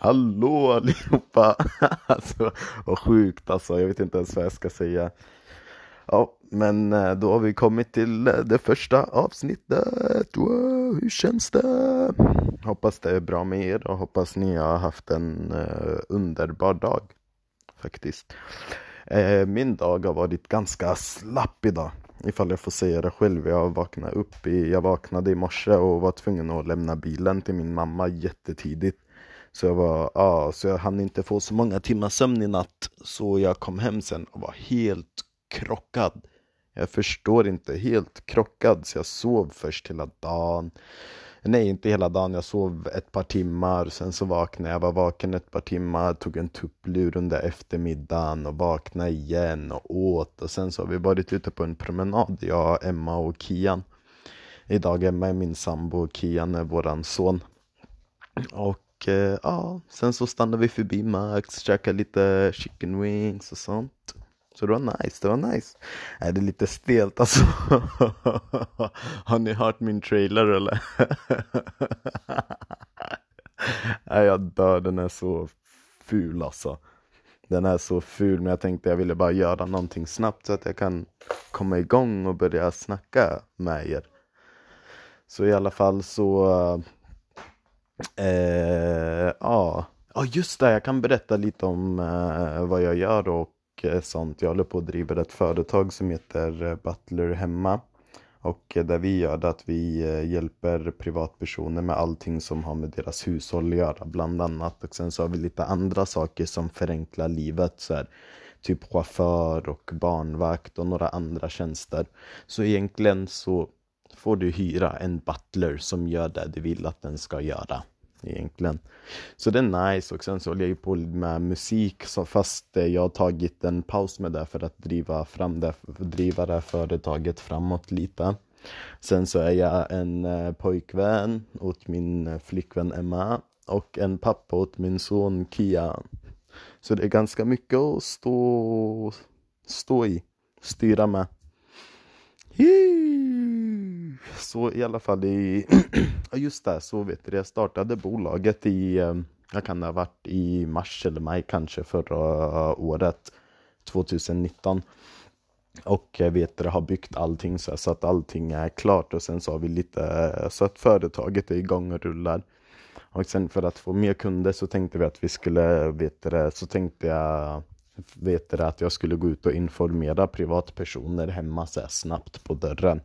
Hallå allihopa! Alltså, vad sjukt alltså, jag vet inte ens vad jag ska säga. Ja, men eh, då har vi kommit till eh, det första avsnittet. Wow, hur känns det? Hoppas det är bra med er och hoppas ni har haft en uh, underbar dag. Faktiskt. Uh, min dag har varit ganska slapp idag. Ifall jag får säga det själv. Jag vaknade upp i, jag vaknade i morse och var tvungen att lämna bilen till min mamma jättetidigt. Så jag var, ja, så jag hann inte få så många timmar sömn i natt. Så jag kom hem sen och var helt krockad. Jag förstår inte, helt krockad. Så jag sov först hela dagen. Nej, inte hela dagen. Jag sov ett par timmar. Sen så vaknade jag. var vaken ett par timmar. Tog en tupplur under eftermiddagen och vaknade igen och åt. Och sen så har vi varit ute på en promenad, jag, Emma och Kian. Idag Emma är min sambo och Kian är våran son. Och och eh, ja, sen så stannade vi förbi Max, käkade lite chicken wings och sånt. Så det var nice, det var nice. Är det lite stelt alltså? Har ni hört min trailer eller? äh, jag dör, den är så ful alltså. Den är så ful, men jag tänkte jag ville bara göra någonting snabbt så att jag kan komma igång och börja snacka med er. Så i alla fall så eh, Eh, ja. ja, just det. Jag kan berätta lite om eh, vad jag gör och eh, sånt. Jag håller på att driva ett företag som heter eh, Butler Hemma. Och eh, där vi gör det att vi eh, hjälper privatpersoner med allting som har med deras hushåll att göra bland annat. Och sen så har vi lite andra saker som förenklar livet. Så här, typ chaufför och barnvakt och några andra tjänster. Så egentligen så får du hyra en butler som gör det du vill att den ska göra. Egentligen. Så det är nice och sen så håller jag ju på med musik så fast jag har tagit en paus med det för att driva fram det, driva det här företaget framåt lite. Sen så är jag en eh, pojkvän åt min eh, flickvän Emma och en pappa åt min son Kia. Så det är ganska mycket att stå, stå i, styra med. Så i alla fall i, just det, så vet du, jag startade bolaget i, ehm, jag kan ha varit i mars eller maj kanske förra året, 2019. Och jag vet du, har byggt allting så, så att allting är klart och sen så har vi lite, eh, så att företaget är igång och rullar. Och sen för att få mer kunder så tänkte vi att vi skulle, vet du, så tänkte jag vet det, att jag skulle gå ut och informera privatpersoner hemma så här snabbt på dörren.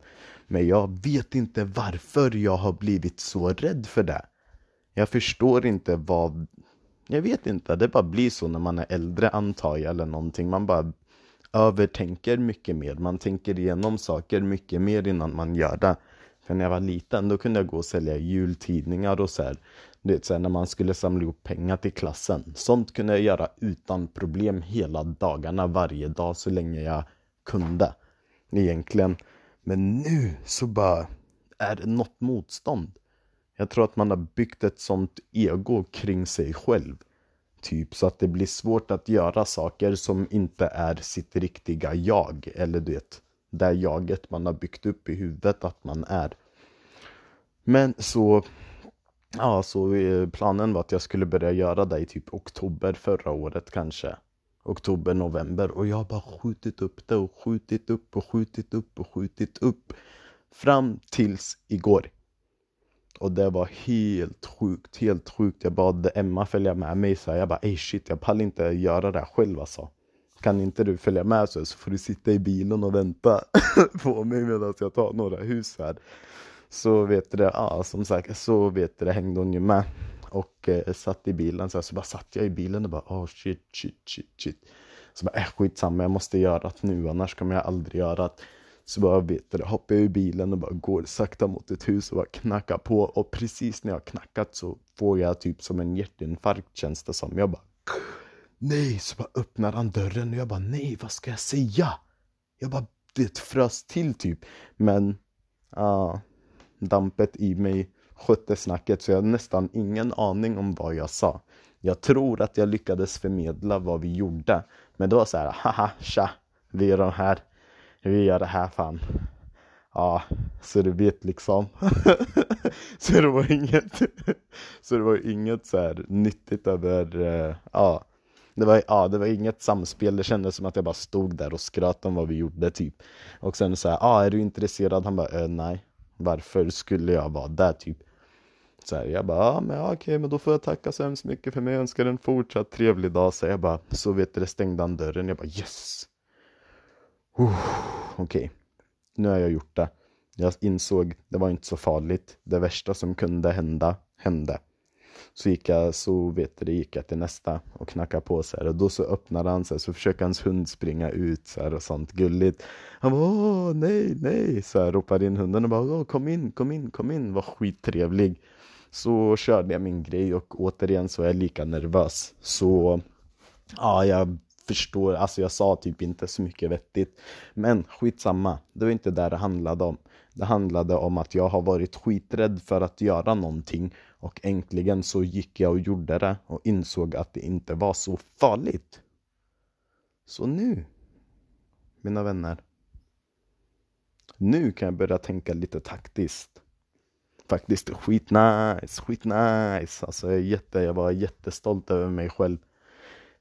Men jag vet inte varför jag har blivit så rädd för det. Jag förstår inte vad... Jag vet inte, det bara blir så när man är äldre antar jag eller någonting. Man bara övertänker mycket mer. Man tänker igenom saker mycket mer innan man gör det. För när jag var liten då kunde jag gå och sälja jultidningar och så här. Du vet, så här, när man skulle samla ihop pengar till klassen. Sånt kunde jag göra utan problem hela dagarna, varje dag så länge jag kunde. Egentligen. Men nu så bara är det något motstånd. Jag tror att man har byggt ett sånt ego kring sig själv. Typ så att det blir svårt att göra saker som inte är sitt riktiga jag. Eller du vet, det jaget man har byggt upp i huvudet att man är. Men så, ja, så eh, planen var att jag skulle börja göra det i typ oktober förra året kanske. Oktober, november och jag har bara skjutit upp det och skjutit upp och skjutit upp och skjutit upp. Fram tills igår. Och det var helt sjukt, helt sjukt. Jag bad Emma följa med mig så jag bara ey shit jag pallar inte göra det här själv alltså. Kan inte du följa med så, så får du sitta i bilen och vänta på mig medan jag tar några hus här. Så vet du det, ja som sagt, så vet du det hängde hon ju med. Och eh, satt i bilen så, här, så bara satt jag i bilen och bara oh shit, shit, shit, shit. Så bara äh, skitsamma, jag måste göra det nu annars kommer jag aldrig göra det. Så bara vet du, hoppar jag ur bilen och bara går sakta mot ett hus och bara knackar på. Och precis när jag har knackat så får jag typ som en hjärtinfarkt känns det som. Jag bara nej, så bara öppnar han dörren och jag bara nej, vad ska jag säga? Jag bara det frös till typ. Men uh, dampet i mig skötte snacket så jag hade nästan ingen aning om vad jag sa. Jag tror att jag lyckades förmedla vad vi gjorde. Men det var så här, haha, tja, vi är de här, vi gör det här fan. Ja, så du vet liksom. så det var inget, så det var inget så här nyttigt över, uh, ja. Det var, ja, det var inget samspel, det kändes som att jag bara stod där och skröt om vad vi gjorde typ. Och sen så här, ah, är du intresserad? Han bara, äh, nej. Varför skulle jag vara där typ? Så här, jag bara, ja men ja, okej, men då får jag tacka så hemskt mycket för mig. Jag önskar en fortsatt trevlig dag. Så jag bara, så vet du, det stängde han dörren. Jag bara, yes! Okej, okay. nu har jag gjort det. Jag insåg, det var inte så farligt. Det värsta som kunde hända, hände. Så gick jag, så vet du, gick jag till nästa och knackade på så här. Och då så öppnade han sig, så försöker hans hund springa ut så här och sånt gulligt. Han bara åh nej, nej, så här ropade in hunden och bara åh, kom in, kom in, kom in, var skittrevlig. Så körde jag min grej och återigen så är jag lika nervös. Så ja, jag förstår, alltså jag sa typ inte så mycket vettigt. Men skitsamma, det var inte där det handlade om. Det handlade om att jag har varit skiträdd för att göra någonting och äntligen så gick jag och gjorde det och insåg att det inte var så farligt. Så nu, mina vänner. Nu kan jag börja tänka lite taktiskt. Faktiskt skitnice, skitnice. Alltså jag, jätte, jag var jättestolt över mig själv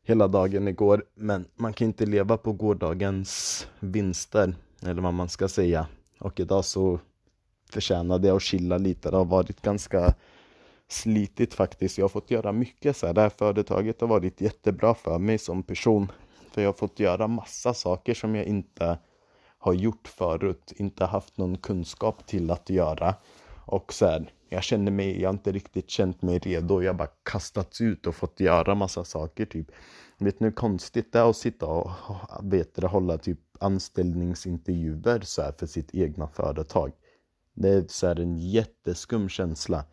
hela dagen igår. Men man kan inte leva på gårdagens vinster, eller vad man ska säga. Och idag så förtjänade jag att chilla lite. Det har varit ganska slitigt faktiskt. Jag har fått göra mycket. Så här. Det här företaget har varit jättebra för mig som person. För jag har fått göra massa saker som jag inte har gjort förut. Inte haft någon kunskap till att göra. Och så här, jag känner mig, jag har inte riktigt känt mig redo. Jag har bara kastats ut och fått göra massa saker typ. Vet ni hur konstigt det är att sitta och vet du, hålla typ anställningsintervjuer så här för sitt egna företag. Det är så här en jätteskum känsla.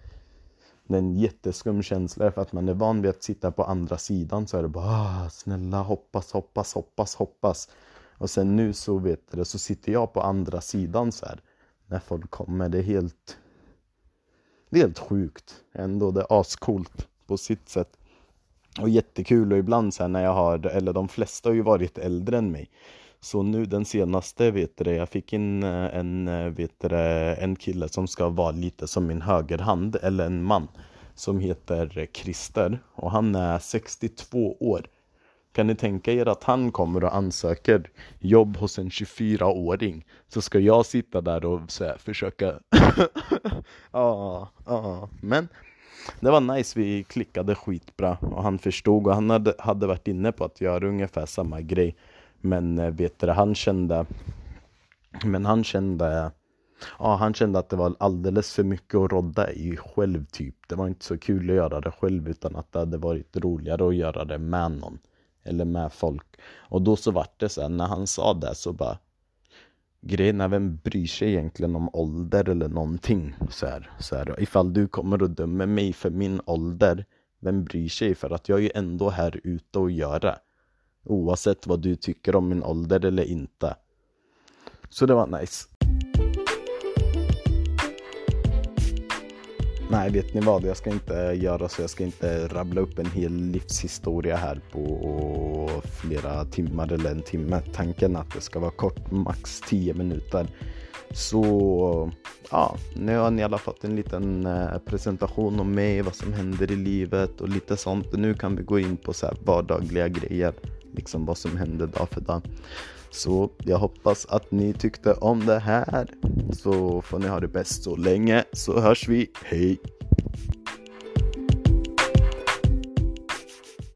Det är en jätteskum känsla för att man är van vid att sitta på andra sidan så är det bara ah, snälla hoppas, hoppas, hoppas, hoppas. Och sen nu så vet du så sitter jag på andra sidan så här. När folk kommer, det är helt det är helt sjukt ändå, det är ascoolt på sitt sätt. Och jättekul och ibland så här när jag har, eller de flesta har ju varit äldre än mig. Så nu den senaste, vet du, jag fick in eh, en, eh, vet du, en kille som ska vara lite som min högerhand, eller en man som heter Christer och han är 62 år. Kan ni tänka er att han kommer och ansöker jobb hos en 24-åring? Så ska jag sitta där och så här, försöka... ja, ja, men det var nice, vi klickade skitbra och han förstod och han hade, hade varit inne på att göra ungefär samma grej. Men eh, vet du, han kände Men han kände Ja, han kände att det var alldeles för mycket att rodda i själv typ. Det var inte så kul att göra det själv utan att det hade varit roligare att göra det med någon. Eller med folk. Och då så vart det så här, när han sa det så bara Grejen är, vem bryr sig egentligen om ålder eller någonting? Så här, så här. Ifall du kommer och dömer mig för min ålder Vem bryr sig? För att jag är ju ändå här ute och göra Oavsett vad du tycker om min ålder eller inte. Så det var nice. Nej, vet ni vad? Jag ska inte göra så. Jag ska inte rabbla upp en hel livshistoria här på flera timmar eller en timme. Tanken är att det ska vara kort, max 10 minuter. Så ja, nu har ni i alla fall fått en liten eh, presentation om mig, vad som händer i livet och lite sånt. Nu kan vi gå in på så här vardagliga grejer liksom vad som hände dag för dag. Så jag hoppas att ni tyckte om det här. Så får ni ha det bäst så länge så hörs vi. Hej!